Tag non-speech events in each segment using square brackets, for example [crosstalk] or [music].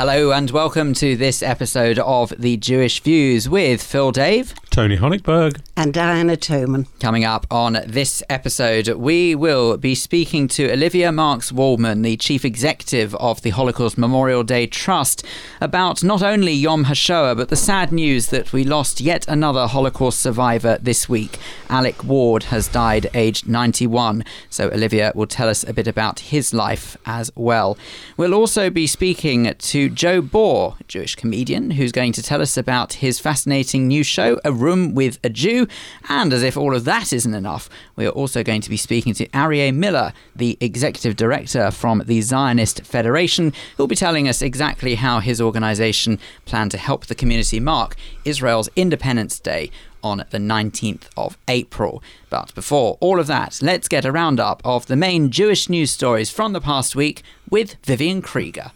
Hello and welcome to this episode of The Jewish Views with Phil Dave, Tony Honigberg, and Diana Toman. Coming up on this episode, we will be speaking to Olivia Marks Woldman, the Chief Executive of the Holocaust Memorial Day Trust, about not only Yom HaShoah, but the sad news that we lost yet another Holocaust survivor this week. Alec Ward has died aged 91. So Olivia will tell us a bit about his life as well. We'll also be speaking to Joe Bor, Jewish comedian, who's going to tell us about his fascinating new show, A Room with a Jew. And as if all of that isn't enough, we are also going to be speaking to Arieh Miller, the executive director from the Zionist Federation, who'll be telling us exactly how his organization planned to help the community mark Israel's Independence Day on the 19th of April. But before all of that, let's get a roundup of the main Jewish news stories from the past week with Vivian Krieger.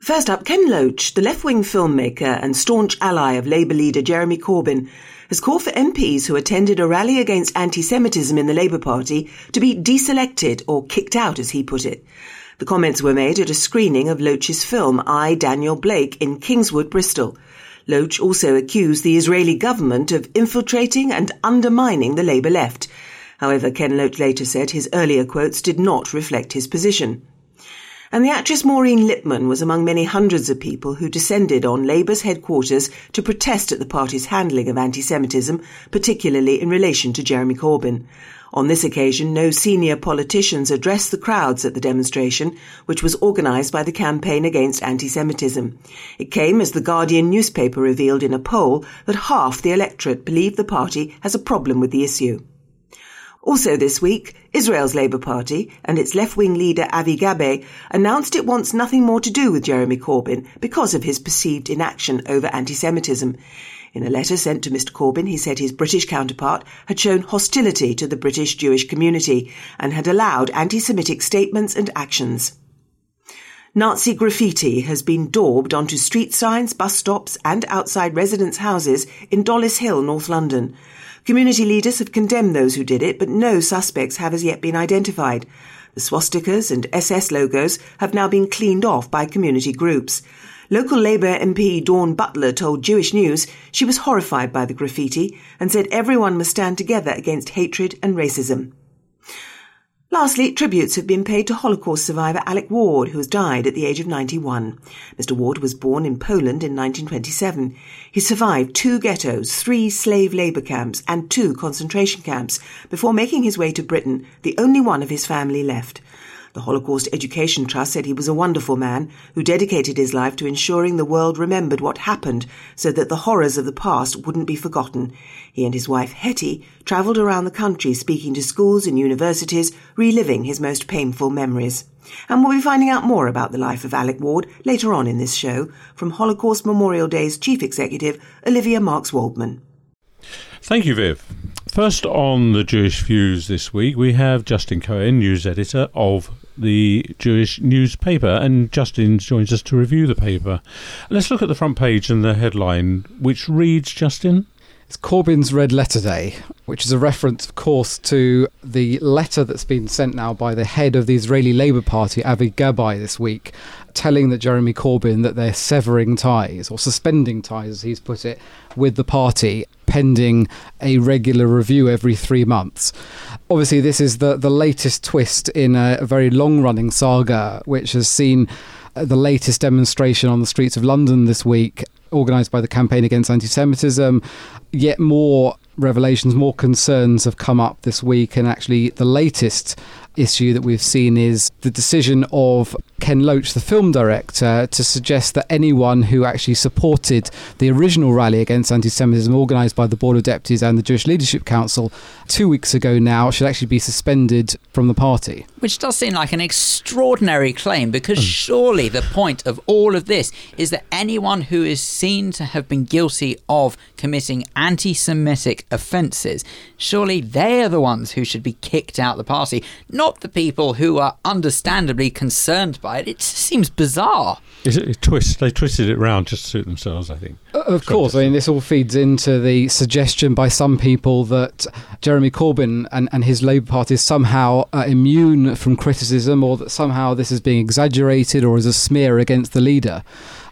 First up, Ken Loach, the left wing filmmaker and staunch ally of Labour leader Jeremy Corbyn, has called for MPs who attended a rally against anti Semitism in the Labour Party to be deselected or kicked out, as he put it. The comments were made at a screening of Loach's film I, Daniel Blake, in Kingswood, Bristol. Loach also accused the Israeli government of infiltrating and undermining the Labour left. However, Ken Loach later said his earlier quotes did not reflect his position. And the actress Maureen Lipman was among many hundreds of people who descended on Labour's headquarters to protest at the party's handling of anti-Semitism, particularly in relation to Jeremy Corbyn. On this occasion, no senior politicians addressed the crowds at the demonstration, which was organised by the Campaign Against Anti-Semitism. It came as the Guardian newspaper revealed in a poll that half the electorate believe the party has a problem with the issue. Also this week, Israel's Labour Party and its left-wing leader Avi Gabe announced it wants nothing more to do with Jeremy Corbyn because of his perceived inaction over anti-Semitism. In a letter sent to Mr Corbyn, he said his British counterpart had shown hostility to the British Jewish community and had allowed anti-Semitic statements and actions. Nazi graffiti has been daubed onto street signs, bus stops and outside residents' houses in Dollis Hill, North London. Community leaders have condemned those who did it, but no suspects have as yet been identified. The swastikas and SS logos have now been cleaned off by community groups. Local Labour MP Dawn Butler told Jewish News she was horrified by the graffiti and said everyone must stand together against hatred and racism. Lastly, tributes have been paid to Holocaust survivor Alec Ward, who has died at the age of 91. Mr. Ward was born in Poland in 1927. He survived two ghettos, three slave labour camps, and two concentration camps before making his way to Britain, the only one of his family left. The Holocaust Education Trust said he was a wonderful man who dedicated his life to ensuring the world remembered what happened so that the horrors of the past wouldn't be forgotten. He and his wife Hetty travelled around the country speaking to schools and universities, reliving his most painful memories. And we'll be finding out more about the life of Alec Ward later on in this show from Holocaust Memorial Day's Chief Executive, Olivia Marks Woldman. Thank you, Viv. First on the Jewish Views this week, we have Justin Cohen, news editor of the Jewish newspaper, and Justin joins us to review the paper. Let's look at the front page and the headline, which reads, Justin. It's Corbyn's Red Letter Day, which is a reference, of course, to the letter that's been sent now by the head of the Israeli Labour Party, Avi Gabbay, this week, telling that Jeremy Corbyn that they're severing ties, or suspending ties, as he's put it, with the party, pending a regular review every three months. Obviously, this is the, the latest twist in a, a very long running saga, which has seen uh, the latest demonstration on the streets of London this week organised by the Campaign Against Anti Semitism. Yet more revelations, more concerns have come up this week, and actually, the latest issue that we've seen is the decision of Ken Loach, the film director, to suggest that anyone who actually supported the original rally against anti Semitism organised by the Board of Deputies and the Jewish Leadership Council two weeks ago now should actually be suspended from the party. Which does seem like an extraordinary claim because mm. surely the point of all of this is that anyone who is seen to have been guilty of committing anti Semitic offences, surely they are the ones who should be kicked out the party, not not the people who are understandably concerned by it. It seems bizarre. Is it, twist? They twisted it round just to suit themselves, I think. Uh, of course, I mean this all feeds into the suggestion by some people that Jeremy Corbyn and, and his Labour Party is somehow uh, immune from criticism, or that somehow this is being exaggerated or is a smear against the leader.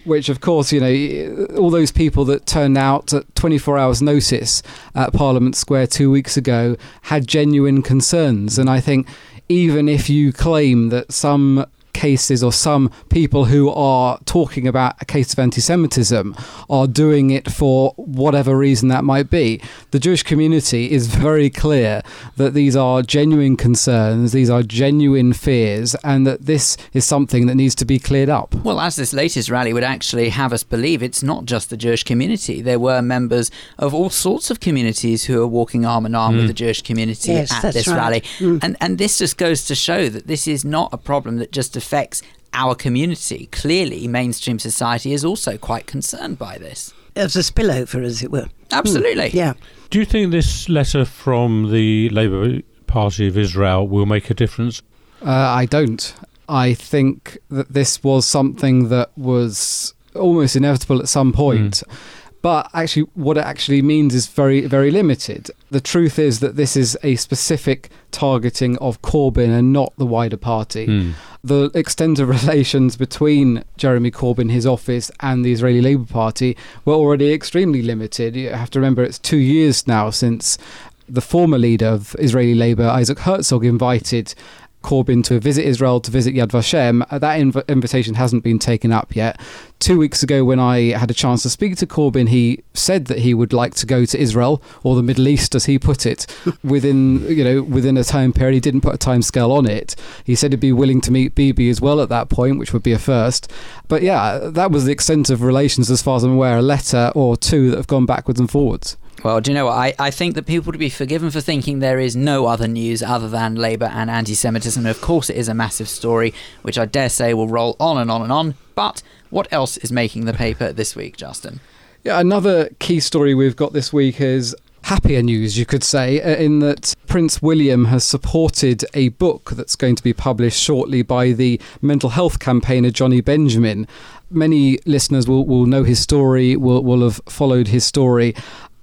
which of course, you know, all those people that turned out at 24 hours notice at Parliament Square two weeks ago had genuine concerns. And I think even if you claim that some cases or some people who are talking about a case of anti Semitism are doing it for whatever reason that might be. The Jewish community is [laughs] very clear that these are genuine concerns, these are genuine fears, and that this is something that needs to be cleared up. Well, as this latest rally would actually have us believe, it's not just the Jewish community. There were members of all sorts of communities who are walking arm in arm mm. with the Jewish community yes, at this right. rally. Mm. And, and this just goes to show that this is not a problem that just affects our community. Clearly, mainstream society is also quite concerned by this. As a spillover, as it were. Absolutely. Mm, yeah. Do you think this letter from the Labour Party of Israel will make a difference? Uh, I don't. I think that this was something that was almost inevitable at some point. Mm. But actually, what it actually means is very, very limited. The truth is that this is a specific targeting of Corbyn and not the wider party. Mm. The extent of [laughs] relations between Jeremy Corbyn, his office, and the Israeli Labour Party were already extremely limited. You have to remember it's two years now since the former leader of Israeli Labour, Isaac Herzog, invited Corbyn to visit Israel, to visit Yad Vashem. Uh, that inv- invitation hasn't been taken up yet. Two weeks ago, when I had a chance to speak to Corbyn, he said that he would like to go to Israel or the Middle East, as he put it, [laughs] within you know within a time period. He didn't put a time scale on it. He said he'd be willing to meet Bibi as well at that point, which would be a first. But yeah, that was the extent of relations, as far as I'm aware. A letter or two that have gone backwards and forwards. Well, do you know what? I, I think that people to be forgiven for thinking there is no other news other than Labour and anti Semitism. Of course, it is a massive story, which I dare say will roll on and on and on. But what else is making the paper this week, Justin? Yeah, another key story we've got this week is happier news, you could say, uh, in that Prince William has supported a book that's going to be published shortly by the mental health campaigner Jonny Benjamin. Many listeners will, will know his story, will, will have followed his story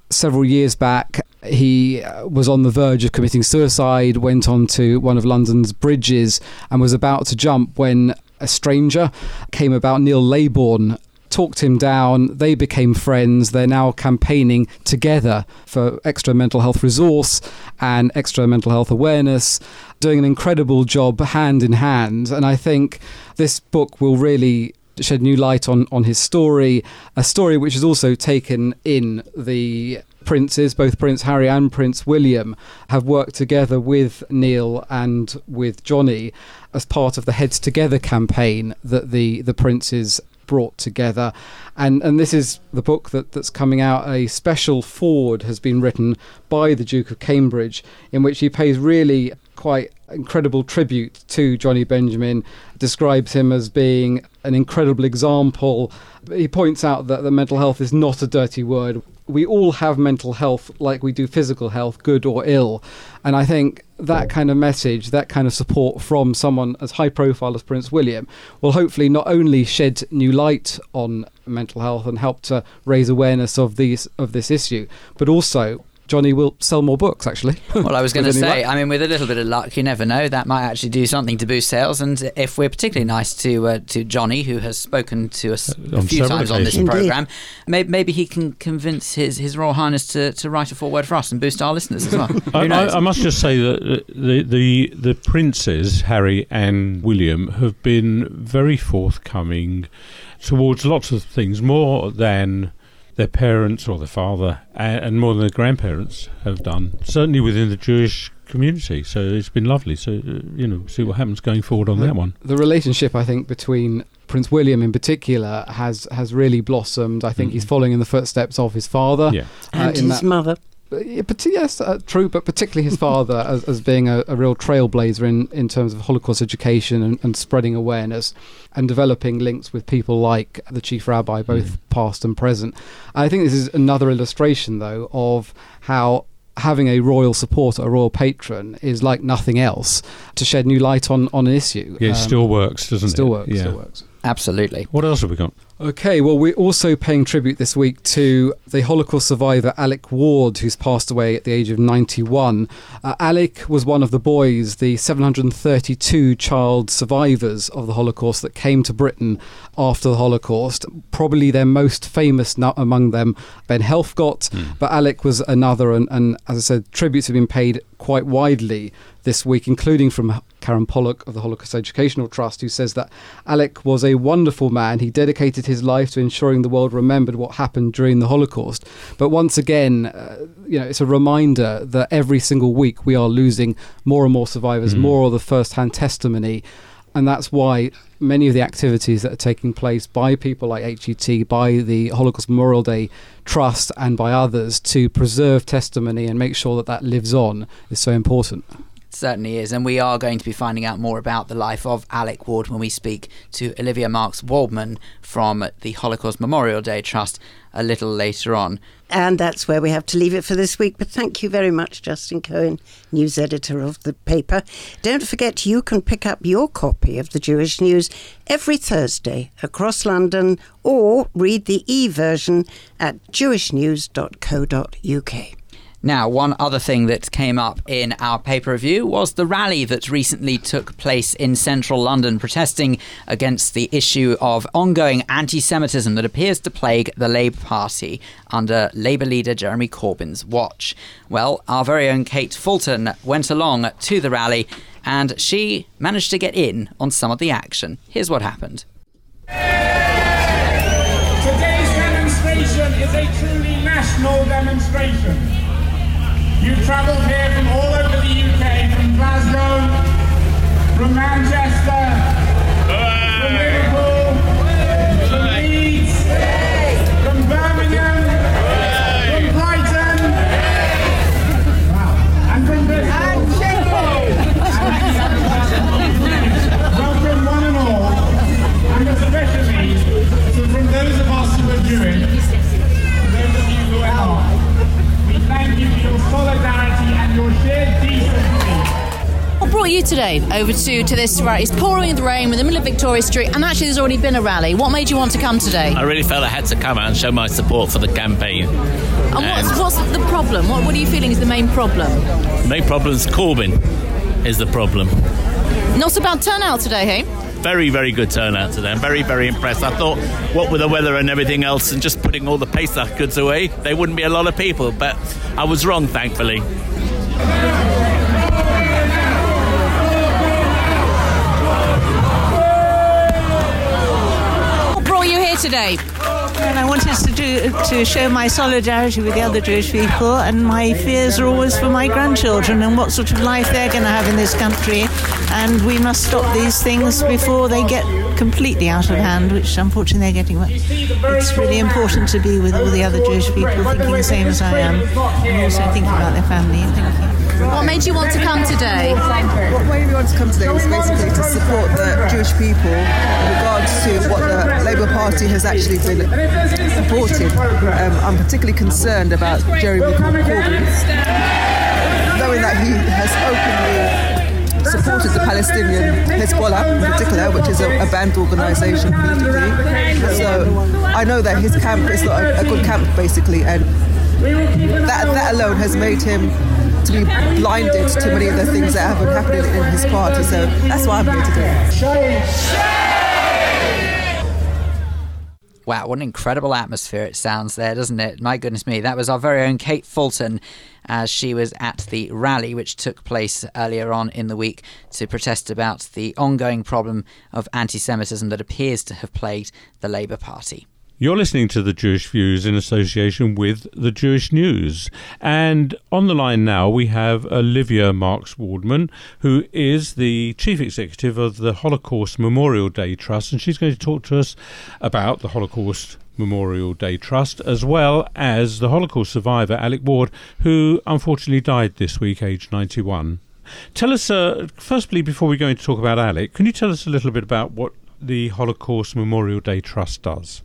several years back, he uh, was on the verge of committing suicide, went onto one of London's bridges, and was about to jump when a stranger came about. Neil Laybourne talked him down. They became friends. They're now campaigning together for extra mental health resource and extra mental health awareness, doing an incredible job hand in hand. And I think this book will really shed new light on, on his story, a story which is also taken in the princes, both Prince Harry and Prince William, have worked together with Neil and with Jonny as part of the Heads Together campaign that the, the princes brought together. And and this is the book that, that's coming out. A special forward has been written by the Duke of Cambridge, in which he pays really quite incredible tribute to Jonny Benjamin, describes him as being an incredible example. He points out that the mental health is not a dirty word. We all have mental health like we do physical health, good or ill. And I think that kind of message, that kind of support from someone as high profile as Prince William will hopefully not only shed new light on mental health and help to raise awareness of these of this issue, but also Jonny will sell more books, actually. [laughs] Well, I was going to say, I mean, with a little bit of luck, you never know. That might actually do something to boost sales. And if we're particularly nice to uh, to Jonny, who has spoken to us uh, a few times on this program, maybe, maybe, he can convince his, his Royal Highness to, to write a foreword for us and boost our listeners as well. [laughs] I, I, I, must just say that the, the the princes Harry and William have been very forthcoming towards lots of things, more than their parents or their father and, more than their grandparents have done, certainly within the Jewish community. So it's been lovely. So, uh, you know, see what happens going forward on the, that one. The relationship, I think, between Prince William in particular has has really blossomed. I think mm-hmm. he's following in the footsteps of his father. Yeah. Uh, and his mother but yes, uh, true, but particularly his [laughs] father as, as being a, a, real trailblazer in, in terms of Holocaust education and, and, spreading awareness and developing links with people like the chief rabbi, both mm. past and present. I think this is another illustration, though, of how having a royal supporter, a royal patron, is like nothing else to shed new light on, on an issue. Yeah, it um, still works, doesn't still it? Works, yeah. Still works. Absolutely. What else have we got? Okay, well, we're also paying tribute this week to the Holocaust survivor Alec Ward, who's passed away at the age of 91. Uh, Alec was one of the boys, the 732 child survivors of the Holocaust that came to Britain after the Holocaust. Probably their most famous among them, Ben Helfgott, mm. but Alec was another, and, and as I said, tributes have been paid quite widely this week, including from Karen Pollock of the Holocaust Educational Trust, who says that Alec was a wonderful man. He dedicated his life to ensuring the world remembered what happened during the Holocaust. But once again, uh, you know, it's a reminder that every single week we are losing more and more survivors, mm. more of the first-hand testimony. And that's why many of the activities that are taking place by people like HET, by the Holocaust Memorial Day Trust, and by others to preserve testimony and make sure that that lives on is so important certainly is. And we are going to be finding out more about the life of Alec Ward when we speak to Olivia Marks Woldman from the Holocaust Memorial Day Trust a little later on. And that's where we have to leave it for this week. But thank you very much, Justin Cohen, news editor of the paper. Don't forget you can pick up your copy of the Jewish News every Thursday across London or read the e version at jewishnews.co.uk. Now, one other thing that came up in our paper review was the rally that recently took place in central London protesting against the issue of ongoing anti Semitism that appears to plague the Labour Party under Labour leader Jeremy Corbyn's watch. Well, our very own Kate Fulton went along to the rally and she managed to get in on some of the action. Here's what happened. Today's demonstration is a truly national demonstration. You travelled here from all over the UK, from Glasgow, from Manchester, from Liverpool, from Leeds, from Birmingham, from Brighton, and from Bristol. Welcome one and all, and especially from those of us who are Jewish, those of you who are not. thank you for your solidarity and your shared decency. What brought you today over to, to this rally? It's pouring with rain, we're in the middle of Victoria Street, and actually, there's already been a rally. What made you want to come today? I really felt I had to come out and show my support for the campaign. And, and what's, what's, the problem? What, what are you feeling is the main problem? The main problem is Corbyn, is the problem. Not about turnout today, hey? Very, very good turnout today. I'm very, very impressed. I thought, what with the weather and everything else, and just putting all the Pesach goods away, there wouldn't be a lot of people. But I was wrong, thankfully. What brought you here today? And I wanted to do to show my solidarity with the other Jewish people, and my fears are always for my grandchildren and what sort of life they're going to have in this country. And we must stop these things before they get completely out of hand, which unfortunately they're getting. It's really important to be with all the other Jewish people thinking the same as I am, and also thinking about their family. Thank you. What made you want to come today? What made me want to come today was basically to support the Jewish people in regards to what the Labour Party has actually been supporting. Um, I'm particularly concerned about Jeremy Corbyn, knowing that he has openly supported the Palestinian Hezbollah in particular, which is a, a banned organisation politically. So I know that his camp is not a, a good camp, basically, and that, that alone has made him to be blinded to many of the things that have been happening in his party. So that's why I'm here today. Wow, what an incredible atmosphere it sounds there, doesn't it? My goodness me. That was our very own Kate Fulton as she was at the rally which took place earlier on in the week to protest about the ongoing problem of anti Semitism that appears to have plagued the Labour Party. You're listening to the Jewish Views in association with the Jewish News. And on the line now, we have Olivia Marks Woldman, who is the Chief Executive of the Holocaust Memorial Day Trust. And she's going to talk to us about the Holocaust Memorial Day Trust, as well as the Holocaust survivor Alec Ward, who unfortunately died this week, aged 91. Tell us, uh, firstly, before we go into talk about Alec, can you tell us a little bit about what the Holocaust Memorial Day Trust does?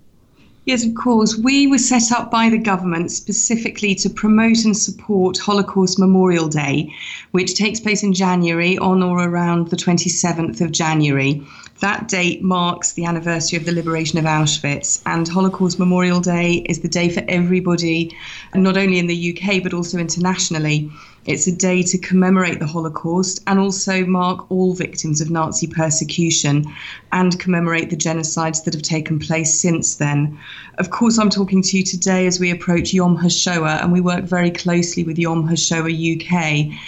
Yes, of course. We were set up by the government specifically to promote and support Holocaust Memorial Day, which takes place in January on or around the 27th of January. That date marks the anniversary of the liberation of Auschwitz, and Holocaust Memorial Day is the day for everybody, not only in the UK but also internationally. It's a day to commemorate the Holocaust and also mark all victims of Nazi persecution and commemorate the genocides that have taken place since then. Of course, I'm talking to you today as we approach Yom HaShoah, and we work very closely with Yom HaShoah UK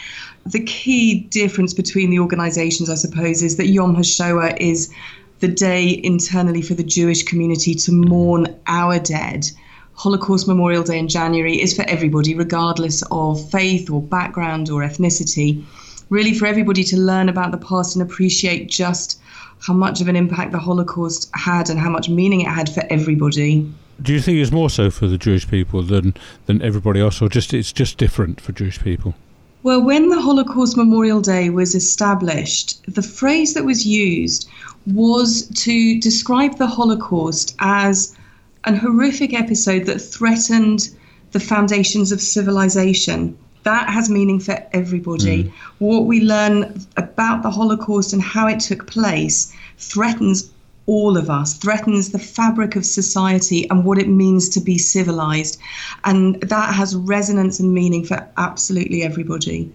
the key difference between the organisations, I suppose, is that Yom HaShoah is the day internally for the Jewish community to mourn our dead. Holocaust Memorial Day in January is for everybody, regardless of faith or background or ethnicity. Really, for everybody to learn about the past and appreciate just how much of an impact the Holocaust had and how much meaning it had for everybody. Do you think it's more so for the Jewish people than, than everybody else, or just it's just different for Jewish people? Well, when the Holocaust Memorial Day was established, the phrase that was used was to describe the Holocaust as an horrific episode that threatened the foundations of civilization. That has meaning for everybody. Mm. What we learn about the Holocaust and how it took place threatens all of us, threatens the fabric of society and what it means to be civilized. And that has resonance and meaning for absolutely everybody.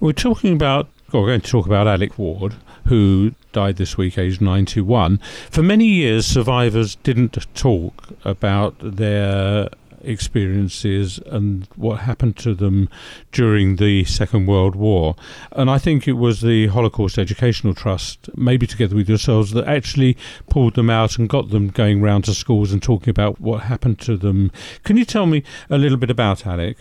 We're talking about, we're going to talk about Alec Ward, who died this week, aged 91. For many years, survivors didn't talk about their experiences and what happened to them during the Second World War. And I think it was the Holocaust Educational Trust, maybe together with yourselves, that actually pulled them out and got them going round to schools and talking about what happened to them. Can you tell me a little bit about Alec?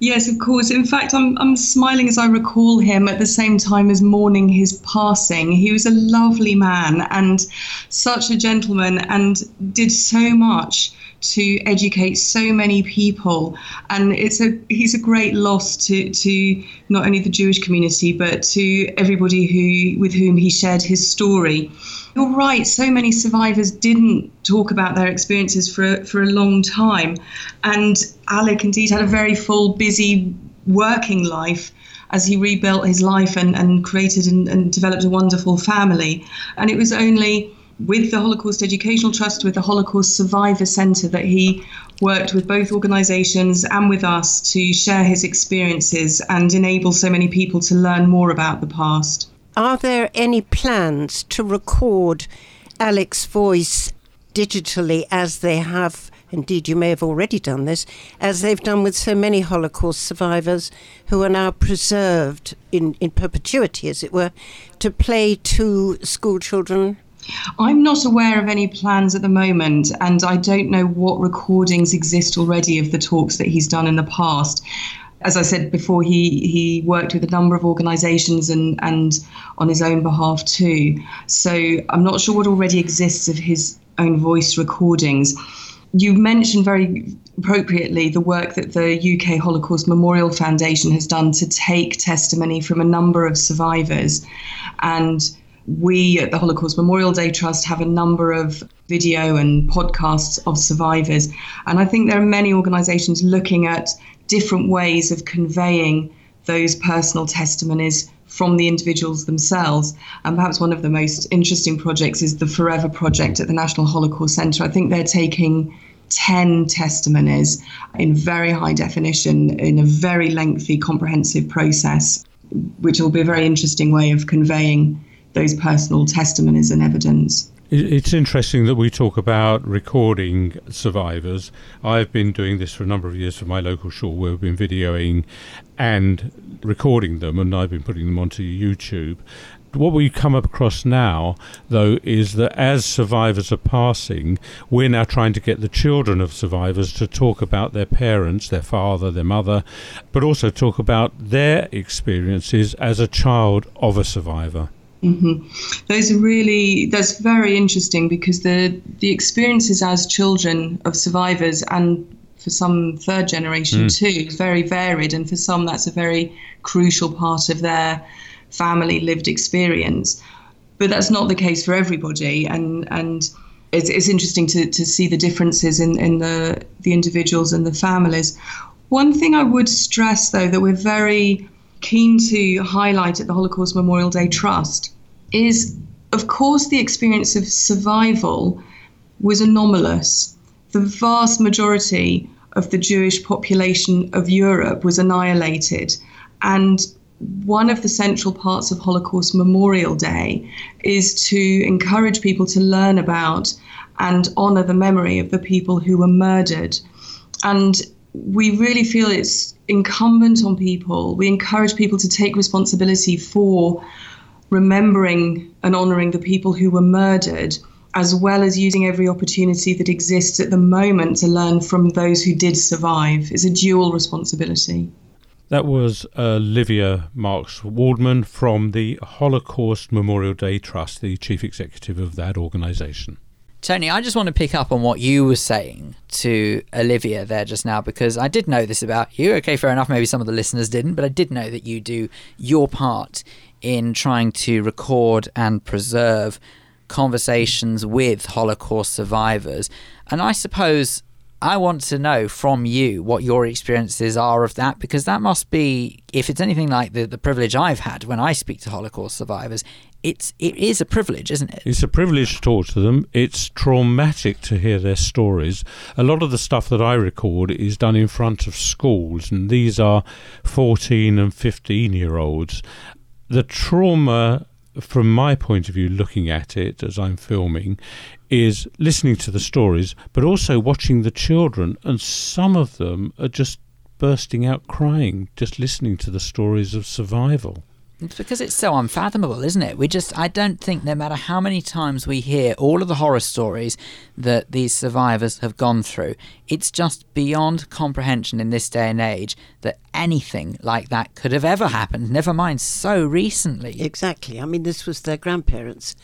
Yes, of course. In fact, I'm, I'm smiling as I recall him at the same time as mourning his passing. He was a lovely man and such a gentleman and did so much to educate so many people and it's a he's a great loss to to not only the Jewish community but to everybody who with whom he shared his story you're right so many survivors didn't talk about their experiences for for a long time and Alec indeed had a very full busy working life as he rebuilt his life and, and created and, and developed a wonderful family and it was only with the Holocaust Educational Trust, with the Holocaust Survivor Centre, that he worked with both organisations and with us to share his experiences and enable so many people to learn more about the past. Are there any plans to record Alec's voice digitally as they have? Indeed, you may have already done this, as they've done with so many Holocaust survivors who are now preserved in, in perpetuity, as it were, to play to school children I'm not aware of any plans at the moment, and I don't know what recordings exist already of the talks that he's done in the past. As I said before, he, he worked with a number of organisations and, and on his own behalf too. So I'm not sure what already exists of his own voice recordings. You mentioned very appropriately the work that the UK Holocaust Memorial Foundation has done to take testimony from a number of survivors and we at the Holocaust Memorial Day Trust have a number of video and podcasts of survivors. And I think there are many organizations looking at different ways of conveying those personal testimonies from the individuals themselves. And perhaps one of the most interesting projects is the Forever Project at the National Holocaust Center. I think they're taking 10 testimonies in very high definition in a very lengthy, comprehensive process, which will be a very interesting way of conveying those personal testimonies and evidence. It's interesting that we talk about recording survivors. I've been doing this for a number of years for my local shul where we've been videoing and recording them, and I've been putting them onto YouTube. What we come across now, though, is that as survivors are passing, we're now trying to get the children of survivors to talk about their parents, their father, their mother, but also talk about their experiences as a child of a survivor. Mm-hmm. Those are really that's very interesting because the the experiences as children of survivors and for some third generation mm. too is very varied, and for some that's a very crucial part of their family lived experience. But that's not the case for everybody, and and it's, it's interesting to, to see the differences in, in the, the individuals and the families. One thing I would stress, though, that we're very keen to highlight at the Holocaust Memorial Day Trust is, of course, the experience of survival was anomalous. The vast majority of the Jewish population of Europe was annihilated. And one of the central parts of Holocaust Memorial Day is to encourage people to learn about and honor the memory of the people who were murdered. And we really feel it's incumbent on people. We encourage people to take responsibility for remembering and honoring the people who were murdered, as well as using every opportunity that exists at the moment to learn from those who did survive. It's a dual responsibility. That was uh, Olivia Marks Woldman from the Holocaust Memorial Day Trust, the chief executive of that organisation. Tony, I just want to pick up on what you were saying to Olivia there just now because I did know this about you. Okay, fair enough. Maybe some of the listeners didn't, but I did know that you do your part in trying to record and preserve conversations with Holocaust survivors. And I suppose I want to know from you what your experiences are of that because that must be, if it's anything like the, the privilege I've had when I speak to Holocaust survivors, it's it is a privilege, isn't it? It's a privilege to talk to them. It's traumatic to hear their stories. A lot of the stuff that I record is done in front of schools, and these are 14 and 15 year olds. The trauma from my point of view, looking at it as I'm filming, is listening to the stories, but also watching the children. And some of them are just bursting out crying, just listening to the stories of survival. It's because it's so unfathomable, isn't it? We just, I don't think, no matter how many times we hear all of the horror stories that these survivors have gone through, it's just beyond comprehension in this day and age that anything like that could have ever happened, never mind so recently. Exactly. I mean, this was their grandparents'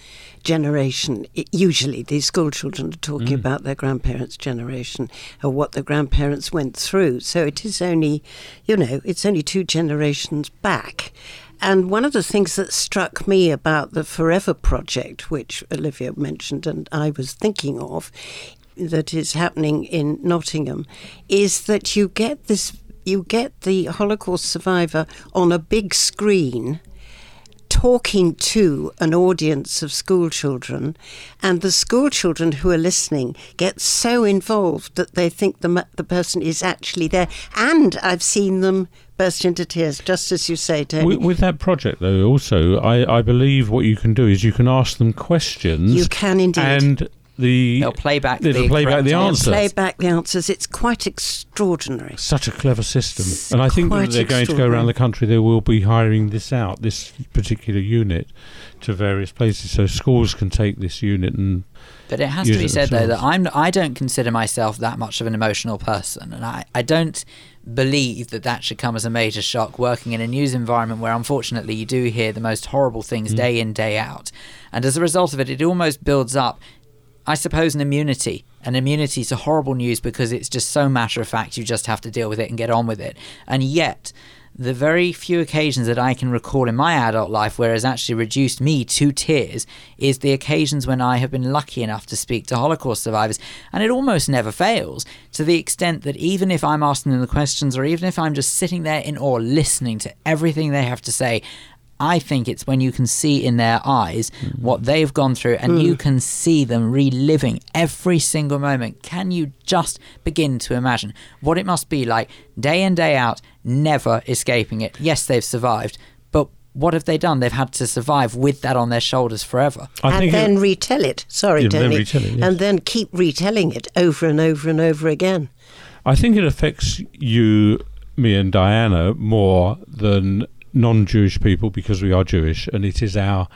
generation. It, usually, these school children are talking mm. about their grandparents' generation or what their grandparents went through. So it is only, you know, it's only two generations back. And one of the things that struck me about the Forever Project, which Olivia mentioned and I was thinking of, that is happening in Nottingham, is that you get this you get the Holocaust survivor on a big screen talking to an audience of school children, and the school children who are listening get so involved that they think the, the person is actually there. And I've seen them burst into tears, just as you say, Tony. With, with, that project, though, also, I, I believe what you can do is you can ask them questions. You can indeed. And the they'll play back they'll the play back the answers. Play back the answers. It's quite extraordinary. Such a clever system, it's and I think that they're going to go around the country. They will be hiring this out, this particular unit, to various places, so schools can take this unit and. But it has to be said though that I'm I don't consider myself that much of an emotional person, and I I don't believe that that should come as a major shock working in a news environment where unfortunately you do hear the most horrible things mm. day in day out and as a result of it it almost builds up I suppose, an immunity. An immunity to horrible news because it's just so matter of fact, you just have to deal with it and get on with it. And yet, the very few occasions that I can recall in my adult life where it's actually reduced me to tears is the occasions when I have been lucky enough to speak to Holocaust survivors. And it almost never fails to the extent that even if I'm asking them the questions or even if I'm just sitting there in awe listening to everything they have to say, I think it's when you can see in their eyes mm. what they've gone through and mm. you can see them reliving every single moment. Can you just begin to imagine what it must be like day in, day out, never escaping it? Yes, they've survived, but what have they done? They've had to survive with that on their shoulders forever. I and then it, retell it. Sorry, yeah, Tony. Retell it, yes. And then keep retelling it over and over and over again. I think it affects you, me, and Diana more than non-Jewish people because we are Jewish, and it is our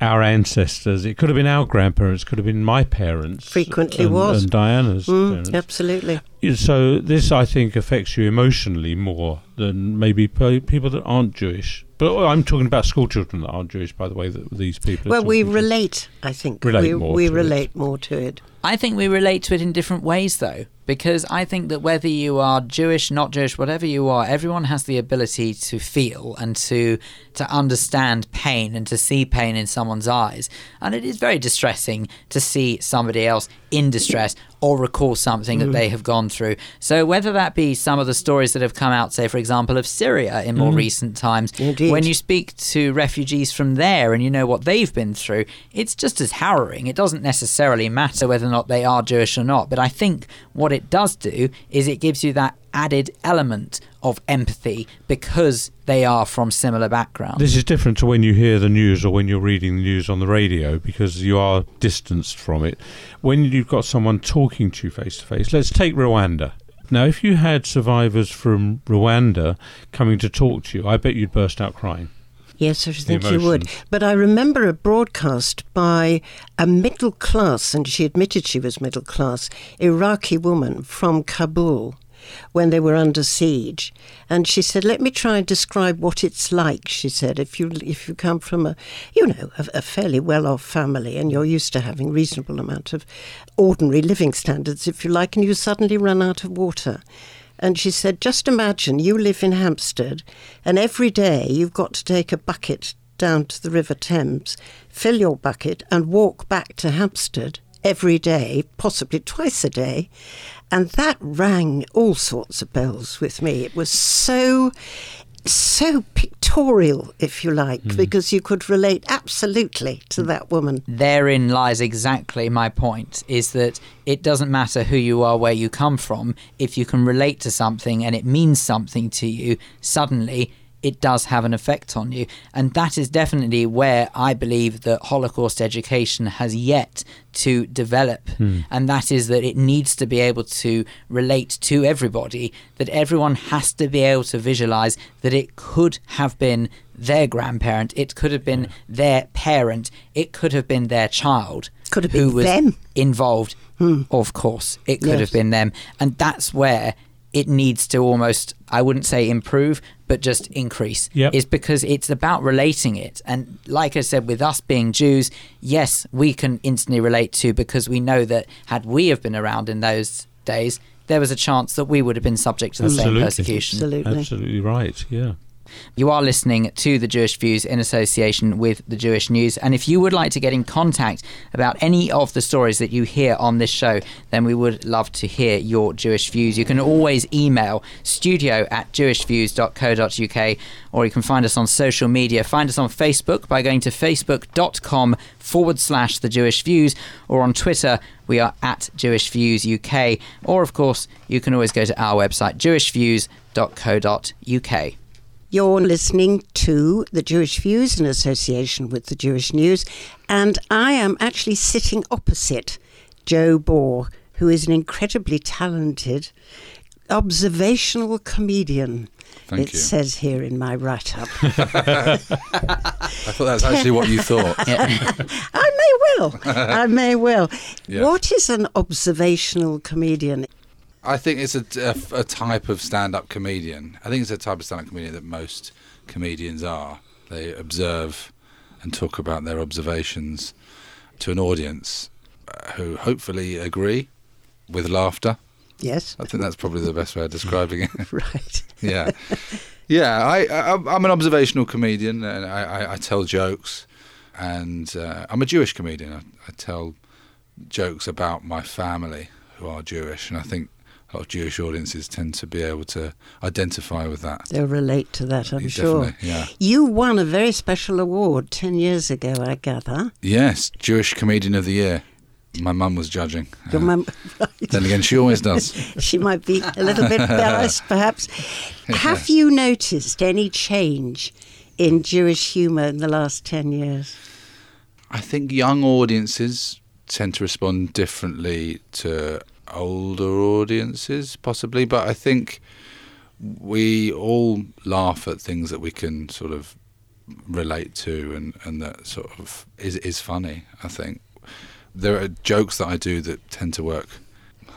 our ancestors. It could have been our grandparents, could have been my parents. Frequently and, was. And Diana's mm, Absolutely. So this, I think, affects you emotionally more than maybe people that aren't Jewish. But I'm talking about school children that aren't Jewish, by the way, that these people Well, we relate, I think. Relate we, more we relate it. more to it. I think we relate to it in different ways, though, because I think that whether you are Jewish, not Jewish, whatever you are, everyone has the ability to feel and to to understand pain and to see pain in someone's eyes. And it is very distressing to see somebody else in distress or recall something that Mm. they have gone through. So whether that be some of the stories that have come out, say, for example, of Syria in more Mm. recent times, Indeed. when you speak to refugees from there and you know what they've been through, it's just as harrowing. It doesn't necessarily matter whether not they are Jewish or not, but I think what it does do is it gives you that added element of empathy because they are from similar backgrounds. This is different to when you hear the news or when you're reading the news on the radio because you are distanced from it. When you've got someone talking to you face to face, let's take Rwanda. Now, if you had survivors from Rwanda coming to talk to you, I bet you'd burst out crying. Yes, I think you would. But I remember a broadcast by a middle class, and she admitted she was middle class, Iraqi woman from Kabul when they were under siege. And she said, Let me try and describe what it's like. She said, If you, if you come from a, you know, a, a fairly well off family and you're used to having reasonable amount of ordinary living standards, if you like, and you suddenly run out of water. And she said, just imagine you live in Hampstead, and every day you've got to take a bucket down to the River Thames, fill your bucket, and walk back to Hampstead every day, possibly twice a day. And that rang all sorts of bells with me. It was so. So pictorial, if you like, hmm. because you could relate absolutely to hmm. that woman. therein lies exactly my point is that it doesn't matter who you are where you come from if you can relate to something and it means something to you suddenly it does have an effect on you. And that is definitely where i believe that holocaust education has yet to develop. Hmm. And that is that it needs to be able to relate to everybody that everyone has to be able to visualize that it could have been their grandparent it could have been their parent it could have been their child Could have who been was them. involved hmm. of course it could Yes. have been them. And that's where it needs to almost i wouldn't say improve but just increase Yep. is because it's about relating it and like i said with us being jews yes we can instantly relate to because we know that had we have been around in those days there was a chance that we would have been subject to the same persecution Absolutely. Absolutely right, yeah. You are listening to the Jewish Views in association with the Jewish News. And if you would like to get in contact about any of the stories that you hear on this show, then we would love to hear your Jewish views. You can always email studio at jewishviews.co.uk or you can find us on social media. Find us on Facebook by going to facebook.com forward slash the Jewish Views or on Twitter we are at Jewish Views UK or of course you can always go to our website jewishviews.co.uk. You're listening to the Jewish Views in association with the Jewish News, and I am actually sitting opposite Joe Bor, who is an incredibly talented observational comedian. Thank it you. says here in my write up. [laughs] I thought that's actually what you thought. [laughs] I may well. I may well. Yeah. What is an observational comedian? I think it's a, a, a type of stand-up comedian. I think it's a type of stand-up comedian that most comedians are. They observe and talk about their observations to an audience uh, who hopefully agree with laughter. Yes. I think that's probably the best way of describing it. [laughs] Right. yeah, yeah. I, I I'm an observational comedian, and I, I, I tell jokes, and uh, I'm a Jewish comedian. I, I tell jokes about my family who are Jewish, and I think a lot of Jewish audiences tend to be able to identify with that. They'll relate to that, I'm Yeah, sure. yeah. You won a very special award 10 years ago, I gather. Yes, Jewish Comedian of the Year. My mum was judging. Your Uh, mum, [laughs] Then again, she always does. [laughs] she might be a little bit [laughs] embarrassed, perhaps. Have you noticed any change in Jewish humour in the last 10 years? I think young audiences tend to respond differently to older audiences, possibly. But I think we all laugh at things that we can sort of relate to and, and that sort of is, is funny, I think. There are jokes that I do that tend to work.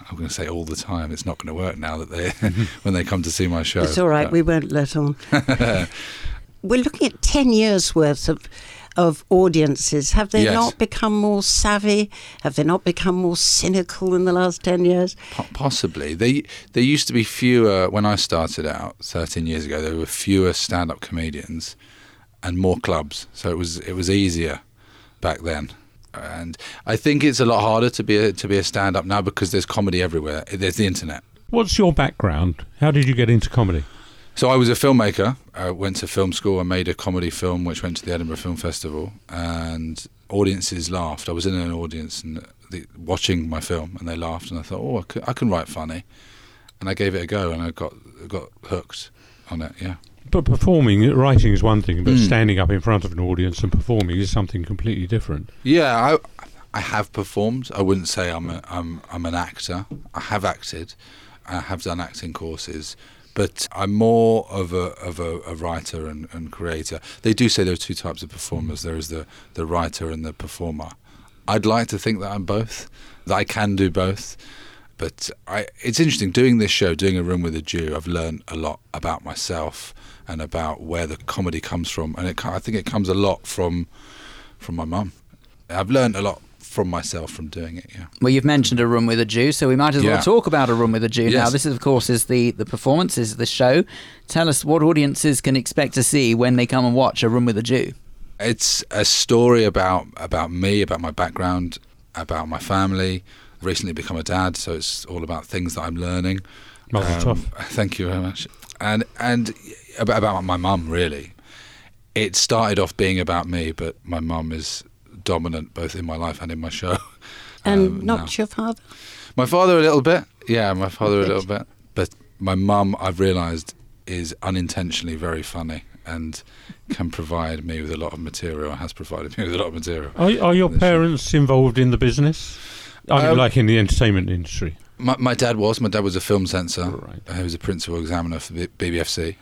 I'm going to say all the time. It's not going to work now that they [laughs] [laughs] when they come to see my show. It's all right, But- we won't let on. [laughs] We're looking at 10 years worth of of audiences. Have they Yes. not become more savvy? Have they not become more cynical in the last 10 years? Po- Possibly. They, there used to be fewer, when I started out 13 years ago, there were fewer stand up comedians and more clubs. So it was, it was easier back then. And I think it's a lot harder to be a, to be a stand up now because there's comedy everywhere. There's the internet. What's your background? How did you get into comedy? So I was a filmmaker. I went to film school. I made a comedy film which went to the Edinburgh Film Festival, and audiences laughed. I was in an audience and the, watching my film, and they laughed, and I thought, oh, I, could, I can write funny, and I gave it a go, and I got got hooked on it. Yeah. But performing, writing is one thing, but Mm. standing up in front of an audience and performing is something completely different. Yeah, I I have performed. I wouldn't say I'm a, I'm I'm an actor. I have acted. I have done acting courses, but I'm more of a of a, a writer and, and creator. They do say there are two types of performers. There is the the writer and the performer. I'd like to think that I'm both. That I can do both. But I, it's interesting doing this show, doing a room with a Jew. I've learned a lot about myself and about where the comedy comes from, and it, I think it comes a lot from from my mum. I've learned a lot from myself from doing it. Yeah. Well, you've mentioned a room with a Jew, so we might as well Yeah. talk about a room with a Jew now. This is, of course, is the the performance, is the show. Tell us what audiences can expect to see when they come and watch a room with a Jew. It's a story about about me, about my background, about my family. I've recently become a dad, so it's all about things that I'm learning. Mazel um, tov. [laughs] Thank you very much. And and about, about my mum really. It started off being about me, but my mum is dominant both in my life and in my show. [laughs] And Um, not now. your father? My father a little bit, yeah, my father a little bit, but my mum I've realised is unintentionally very funny and can provide me with a lot of material. Has provided me with a lot of material. Are, are your This- parents involved in the business? I mean, Um, like in the entertainment industry? My, my dad was. My dad was a film censor. He was a principal examiner for the BBFC.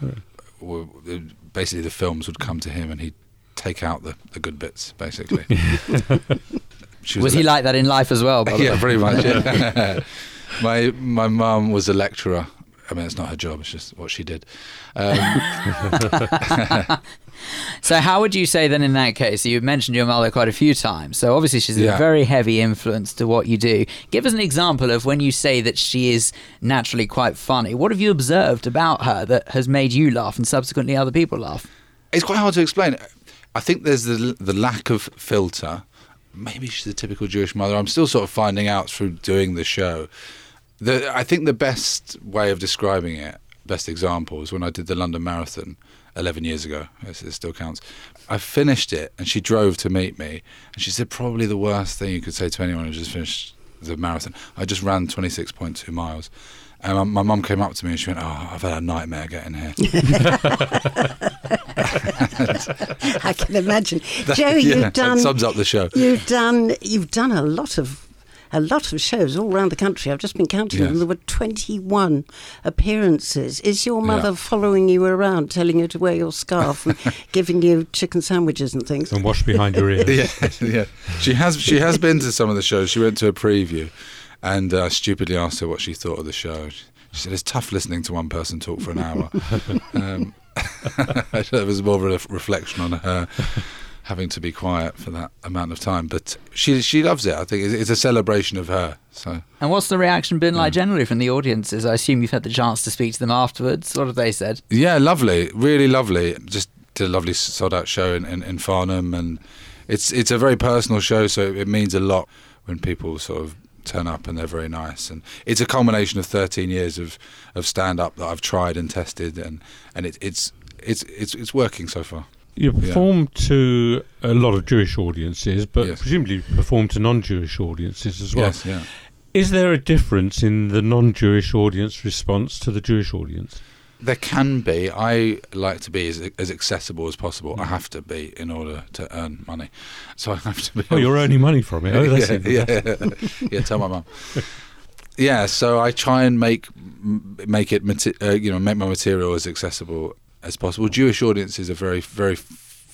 Well, the- Basically, the films would come to him, and he'd take out the, the good bits. Basically, [laughs] She Was a he le- like that in life as well? yeah, pretty much. Yeah. [laughs] [laughs] my my mum was a lecturer. I mean, it's not her job; it's just what she did. Um, So, how would you say then in that case? You've mentioned your mother quite a few times. So, obviously, she's a very heavy influence to what you do. Give us an example of when you say that she is naturally quite funny. What have you observed about her that has made you laugh and subsequently other people laugh? It's quite hard to explain. I think there's the the lack of filter. Maybe she's a typical Jewish mother. I'm still sort of finding out through doing the show. The, I think the best way of describing it, best example, is when I did the London Marathon 11 years ago. It still counts. I finished it, and she drove to meet me, and she said probably the worst thing you could say to anyone who just finished the marathon. I just ran 26.2 miles. And my, my mum came up to me and she went, "Oh, I've had a nightmare getting here." [laughs] I can imagine. [laughs] That- Joe, yeah, you've done. That sums up the show. You've done. You've done a lot of. A lot of shows all around the country. I've just been counting them. There were 21 appearances. Is your mother Yeah. following you around, telling you to wear your scarf and [laughs] giving you chicken sandwiches and things? And wash behind your ears. yeah, yeah. She has she has been to some of the shows. She went to a preview, and uh, stupidly asked her what she thought of the show. She said it's tough listening to one person talk for an hour. [laughs] um, [laughs] I thought it was more of a reflection on her having to be quiet for that amount of time. But she she loves it. I think it's, it's a celebration of her. So And what's the reaction been like generally from the audiences? I assume you've had the chance to speak to them afterwards. What have they said? Yeah, lovely, really lovely. Just did a lovely sold out show in, in, in Farnham, and it's it's a very personal show, so it means a lot when people sort of turn up and they're very nice. And it's a culmination of 13 years of, of stand up that I've tried and tested, and and it, it's it's it's it's working so far. You Yeah. perform to a lot of Jewish audiences, but Yes. presumably you perform to non-Jewish audiences as well. Yes, yeah. Is there a difference in the non-Jewish audience response to the Jewish audience? There can be. I like to be as, as accessible as possible. I have to be in order to earn money, so I have to be. Oh, you're earning money from it. Oh, that's [laughs] yeah, yeah, yeah. Tell my mum. Yeah, so I try and make make it uh, you know make my material as accessible as possible. Jewish audiences are very very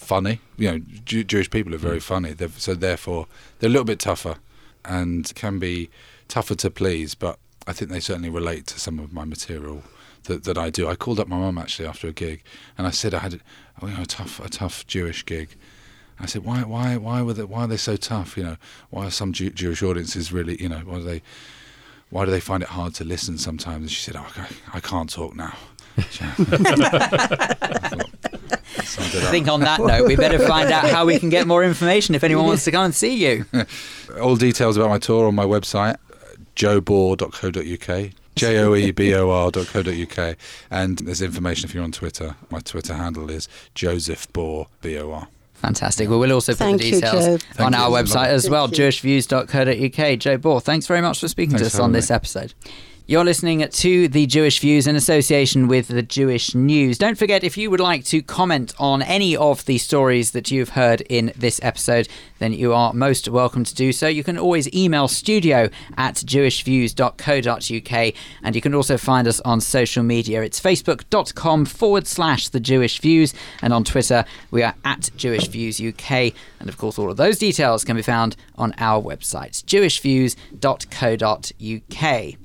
funny. You know, Jew- Jewish people are very funny. They're, so therefore, they're a little bit tougher and can be tougher to please. But I think they certainly relate to some of my material that, that I do. I called up my mum actually after a gig, and I said I had oh, you know, a tough a tough Jewish gig. I said, why, why, why were they, why are they so tough? You know, why are some Jew- Jewish audiences really, you know, why do they, why do they find it hard to listen sometimes? And she said, oh, I, I can't talk now. [laughs] I think on that note, we better find out how we can get more information if anyone wants to come and see you. [laughs] All details about my tour on my website, joebor.co.uk. J O E B O R.co.uk. And there's information if you're on Twitter. My Twitter handle is Joseph Bor, B O R. Fantastic. Well, we'll also put Thank the details Joe. on Thank you. our website as Thank well, you. jewishviews.co.uk. Joe Bor, thanks very much for speaking Thanks to us on having this me. episode. You're listening to the Jewish Views in association with the Jewish News. Don't forget, if you would like to comment on any of the stories that you've heard in this episode, then you are most welcome to do so. You can always email studio at jewishviews.co.uk and you can also find us on social media. It's facebook.com forward slash the Jewish Views and on Twitter we are at Jewish Views UK. And of course, all of those details can be found on our website, jewishviews.co.uk.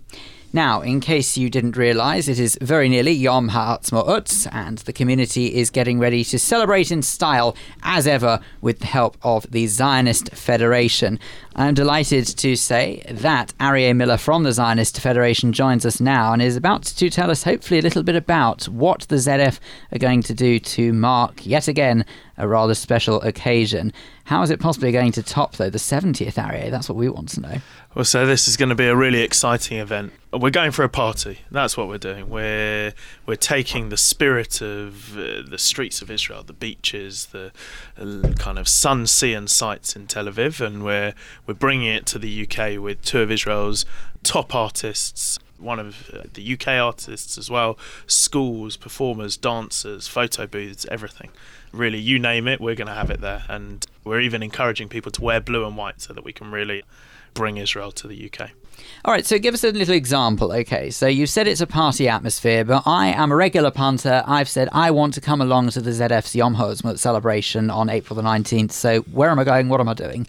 Now, in case you didn't realise, it is very nearly Yom Ha'atzmaut, and the community is getting ready to celebrate in style, as ever, with the help of the Zionist Federation. I'm delighted to say that Arieh Miller from the Zionist Federation joins us now and is about to tell us, hopefully, a little bit about what the ZF are going to do to mark, yet again, a rather special occasion. How is it possibly going to top, though, the 70th Arieh? That's what we want to know. Well, so this is going to be a really exciting event. We're going for a party. That's what we're doing. We're we're taking the spirit of uh, the streets of Israel, the beaches, the uh, kind of sun, sea, and sights in Tel Aviv, and we're we're bringing it to the UK with two of Israel's top artists. One of the UK artists as well, schools, performers, dancers, photo booths, everything. Really, you name it, we're going to have it there. And we're even encouraging people to wear blue and white so that we can really bring Israel to the UK. All right, so give us a little example. Okay, so you said it's a party atmosphere, but I am a regular punter. I've said I want to come along to the ZF's Yom Ha'atzmaut celebration on April the 19th. So where am I going? What am I doing?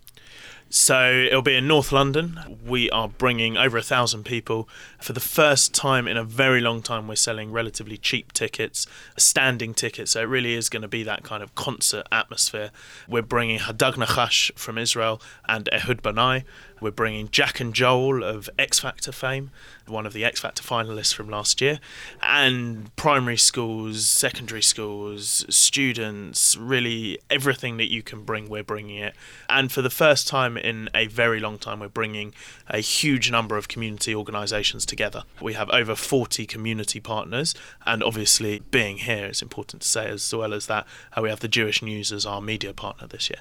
So it'll be in North London. We are bringing over a thousand people. For the first time in a very long time, we're selling relatively cheap tickets, standing tickets. So it really is going to be that kind of concert atmosphere. We're bringing Hadag Nachash from Israel and Ehud Banai. We're bringing Jack and Joel of X Factor fame, one of the X Factor finalists from last year, and primary schools, secondary schools, students, really everything that you can bring, we're bringing it. And for the first time in a very long time, we're bringing a huge number of community organisations together. We have over 40 community partners, and obviously, being here, it's important to say as well as that, we have the Jewish News as our media partner this year.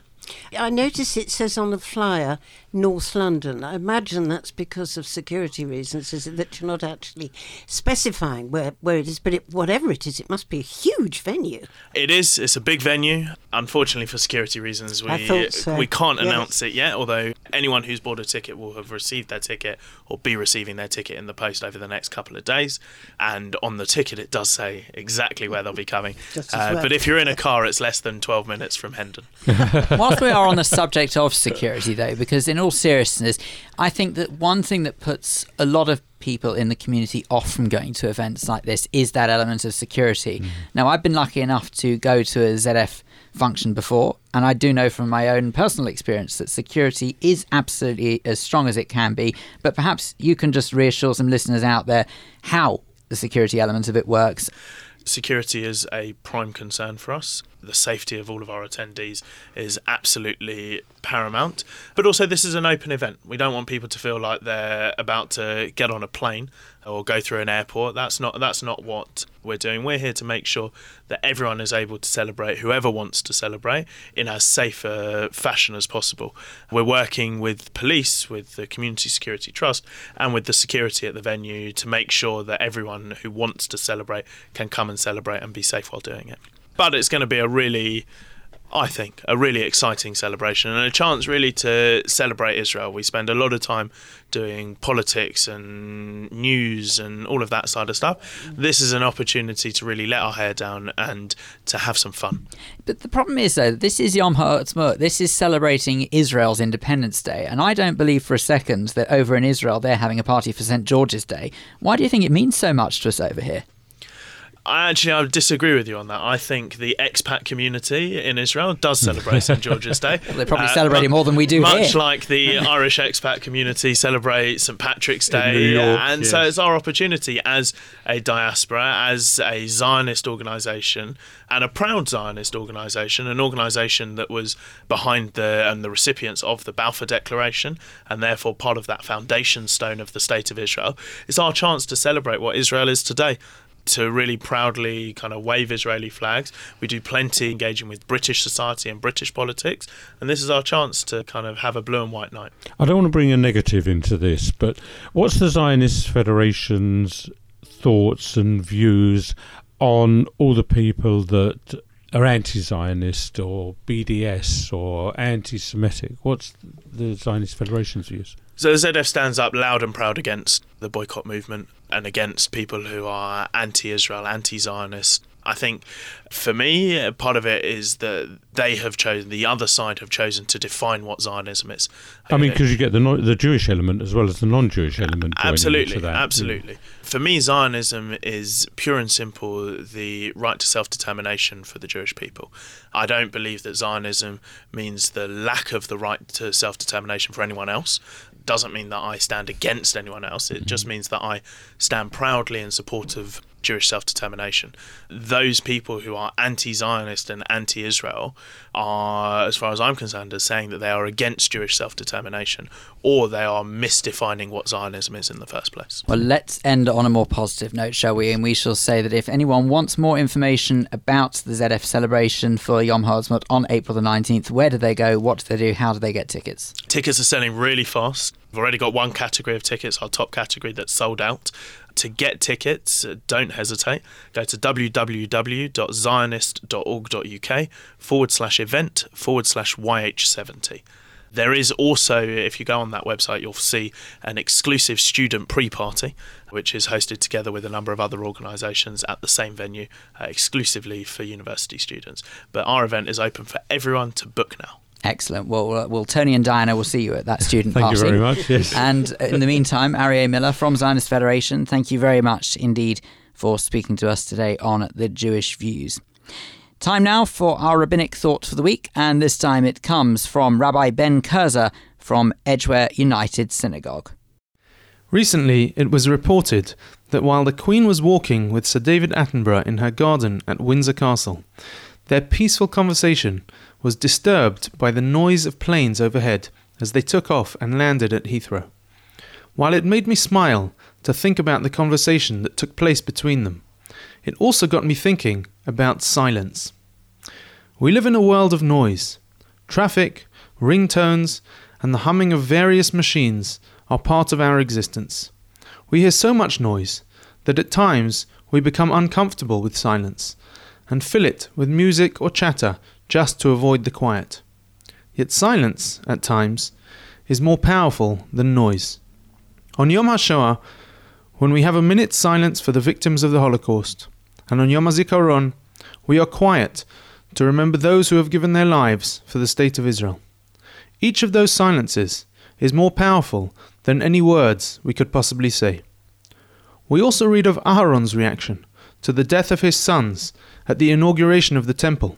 I notice it says on the flyer North London. I imagine that's because of security reasons, is it that you're not actually specifying where, where it is, but it, whatever it is, it must be a huge venue. It is. It's a big venue. Unfortunately, for security reasons, we so. we can't Yes. announce it yet. Although anyone who's bought a ticket will have received their ticket or be receiving their ticket in the post over the next couple of days. And on the ticket, it does say exactly where they'll be coming. Just as Uh, well. But if you're in a car, it's less than 12 minutes from Hendon. [laughs] Whilst we are on the subject of security, though, because in all seriousness, I think that one thing that puts a lot of people in the community off from going to events like this is that element of security. Mm. Now, I've been lucky enough to go to a ZF function before, and I do know from my own personal experience that security is absolutely as strong as it can be. But perhaps you can just reassure some listeners out there how the security element of it works. Security is a prime concern for us. The safety of all of our attendees is absolutely paramount. But also, this is an open event. We don't want people to feel like they're about to get on a plane or go through an airport. That's not that's not what we're doing. We're here to make sure that everyone is able to celebrate, whoever wants to celebrate, in as safe a fashion as possible. We're working with police, with the Community Security Trust, and with the security at the venue to make sure that everyone who wants to celebrate can come and celebrate and be safe while doing it. But it's going to be a really I think, a really exciting celebration and a chance really to celebrate Israel. We spend a lot of time doing politics and news and all of that side of stuff. This is an opportunity to really let our hair down and to have some fun. But the problem is, though, this is Yom Ha'atzmaut. This is celebrating Israel's Independence Day, and I don't believe for a second that over in Israel they're having a party for St George's Day. Why do you think it means so much to us over here? I actually I disagree with you on that. I think the expat community in Israel does hmm. celebrate St [laughs] George's Day. Well, they probably uh, celebrate it more than we do Much here. like the [laughs] Irish expat community celebrate St Patrick's Day, New York, and so it's our opportunity as a diaspora, as a Zionist organisation, and a proud Zionist organisation, an organisation that was behind the and the recipients of the Balfour Declaration, and therefore part of that foundation stone of the state of Israel. It's our chance to celebrate what Israel is today to really proudly kind of wave Israeli flags. We do plenty engaging with British society and British politics, and this is our chance to kind of have a blue and white night. I don't want to bring a negative into this, but what's the Zionist Federation's thoughts and views on all the people that are anti-Zionist or BDS or anti-Semitic? What's the Zionist Federation's views? So the ZF stands up loud and proud against the boycott movement and against people who are anti-Israel, anti-Zionist. I think for me, part of it is that they have chosen, the other side have chosen to define what Zionism is. I mean, because you get the no- the Jewish element as well as the non-Jewish element. Absolutely, absolutely. For me, Zionism is pure and simple the right to self determination for the Jewish people. I don't believe that Zionism means the lack of the right to self determination for anyone else. Doesn't mean that I stand against anyone else. It just mm-hmm. means that I stand proudly in support of Jewish self determination. Those people who are anti Zionist and anti Israel are, as far as I'm concerned, as saying that they are against Jewish self determination or they are misdefining what Zionism is in the first place. Well, let's end on a more positive note, shall we? And we shall say that if anyone wants more information about the ZF celebration for Yom HaAtzmaut on April the 19th, where do they go? What do they do? How do they get tickets? Tickets are selling really fast. We've already got one category of tickets, our top category, that's sold out. To get tickets, uh, don't hesitate. Go to www.zionist.org.uk forward slash event forward slash YH70. There is also, if you go on that website, you'll see an exclusive student pre party, which is hosted together with a number of other organisations at the same venue, uh, exclusively for university students. But our event is open for everyone to book now. Excellent. Well, uh, well, Tony and Diana will see you at that [laughs] student Thank you party. very much, yes. And [laughs] in the meantime, Arieh Miller from Zionist Federation, thank you very much indeed for speaking to us today on the Jewish Views. Time now for our rabbinic thought for the week, and this time it comes from Rabbi Ben Kurzer from Edgware United Synagogue. Recently, it was reported that while the Queen was walking with Sir David Attenborough in her garden at Windsor Castle, their peaceful conversation was disturbed by the noise of planes overhead as they took off and landed at Heathrow. While it made me smile to think about the conversation that took place between them, it also got me thinking about silence. We live in a world of noise. Traffic, ringtones, and the humming of various machines are part of our existence. We hear so much noise that at times we become uncomfortable with silence and fill it with music or chatter just to avoid the quiet. Yet silence, at times, is more powerful than noise. On Yom HaShoah, when we have a minute's silence for the victims of the Holocaust, and on Yom HaZikaron, we are quiet to remember those who have given their lives for the state of Israel. Each of those silences is more powerful than any words we could possibly say. We also read of Aharon's reaction to the death of his sons at the inauguration of the temple,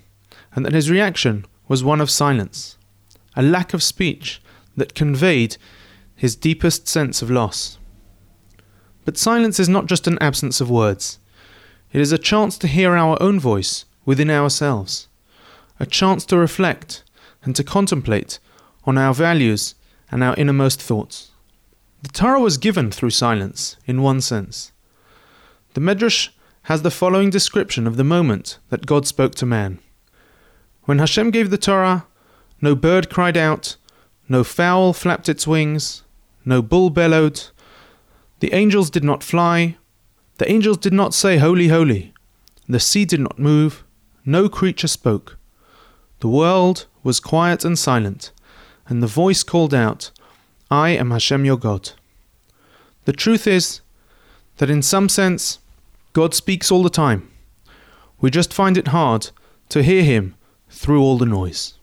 and that his reaction was one of silence, a lack of speech that conveyed his deepest sense of loss. But silence is not just an absence of words, it is a chance to hear our own voice within ourselves, a chance to reflect and to contemplate on our values and our innermost thoughts. The Torah was given through silence, in one sense. The Medrash has the following description of the moment that God spoke to man. When Hashem gave the Torah, no bird cried out, no fowl flapped its wings, no bull bellowed, the angels did not fly, the angels did not say, Holy, holy, the sea did not move, no creature spoke. The world was quiet and silent, and the voice called out, I am Hashem your God. The truth is that in some sense, God speaks all the time. We just find it hard to hear him through all the noise.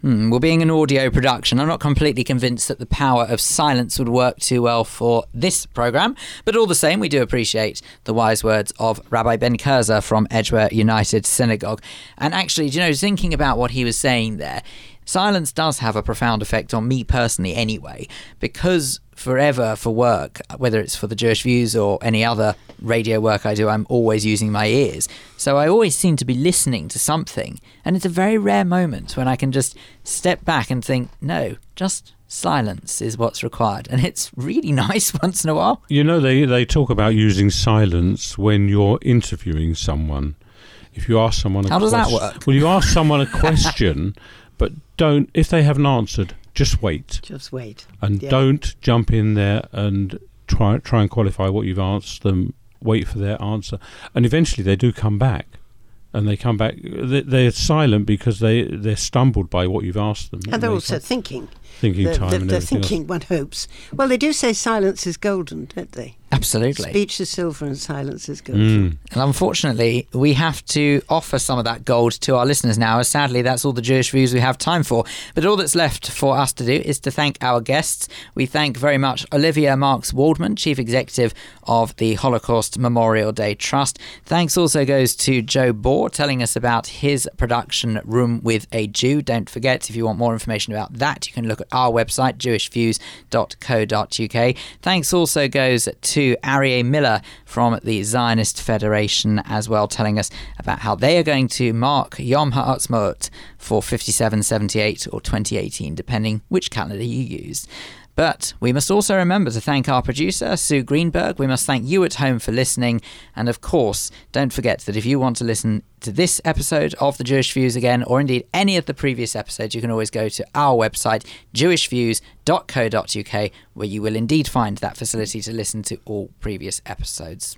Hmm, well, being an audio production, I'm not completely convinced that the power of silence would work too well for this programme. But all the same, we do appreciate the wise words of Rabbi Ben Kurzer from Edgware United Synagogue. And actually, you know, thinking about what he was saying there, silence does have a profound effect on me personally anyway, because forever for work, whether it's for the Jewish Views or any other radio work I do, I'm always using my ears. So I always seem to be listening to something. And it's a very rare moment when I can just step back and think, no, just silence is what's required. And it's really [laughs] nice once in a while. You know, they, they talk about using silence when you're interviewing someone. If you ask someone a How does that work? Well, you ask someone a question, [laughs] [laughs] don't, if they haven't answered, just wait. Just wait. And Yeah. don't jump in there and try try and qualify what you've asked them. Wait for their answer, and eventually they do come back, and they come back. They, they're silent because they they're stumbled by what you've asked them. And they're They also come- thinking. Thinking They're, time they're, and they're everything else. thinking, one hopes. Well, they do say silence is golden, don't they? Absolutely. Speech is silver and silence is golden. Mm. And unfortunately, we have to offer some of that gold to our listeners now, as sadly, that's all the Jewish views we have time for. But all that's left for us to do is to thank our guests. We thank very much Olivia Marks Woldman, Chief Executive of the Holocaust Memorial Day Trust. Thanks also goes to Joe Bor telling us about his production Room with a Jew. Don't forget, if you want more information about that, you can look at our website, jewishviews.co.uk. Thanks also goes to Arieh Miller from the Zionist Federation as well, telling us about how they are going to mark Yom Ha'atzmaut for 5778 or 2018, depending which calendar you use. But we must also remember to thank our producer, Sue Greenberg. We must thank you at home for listening. And of course, don't forget that if you want to listen to this episode of The Jewish Views again, or indeed any of the previous episodes, you can always go to our website, jewishviews.co.uk, where you will indeed find that facility to listen to all previous episodes.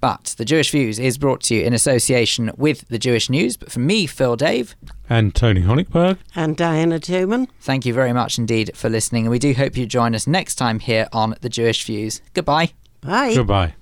But The Jewish Views is brought to you in association with The Jewish News. But for me, Phil Dave, And Tony Honigberg. And Diana Toman. Thank you very much indeed for listening, and we do hope you join us next time here on The Jewish Views. Goodbye. Bye. Goodbye.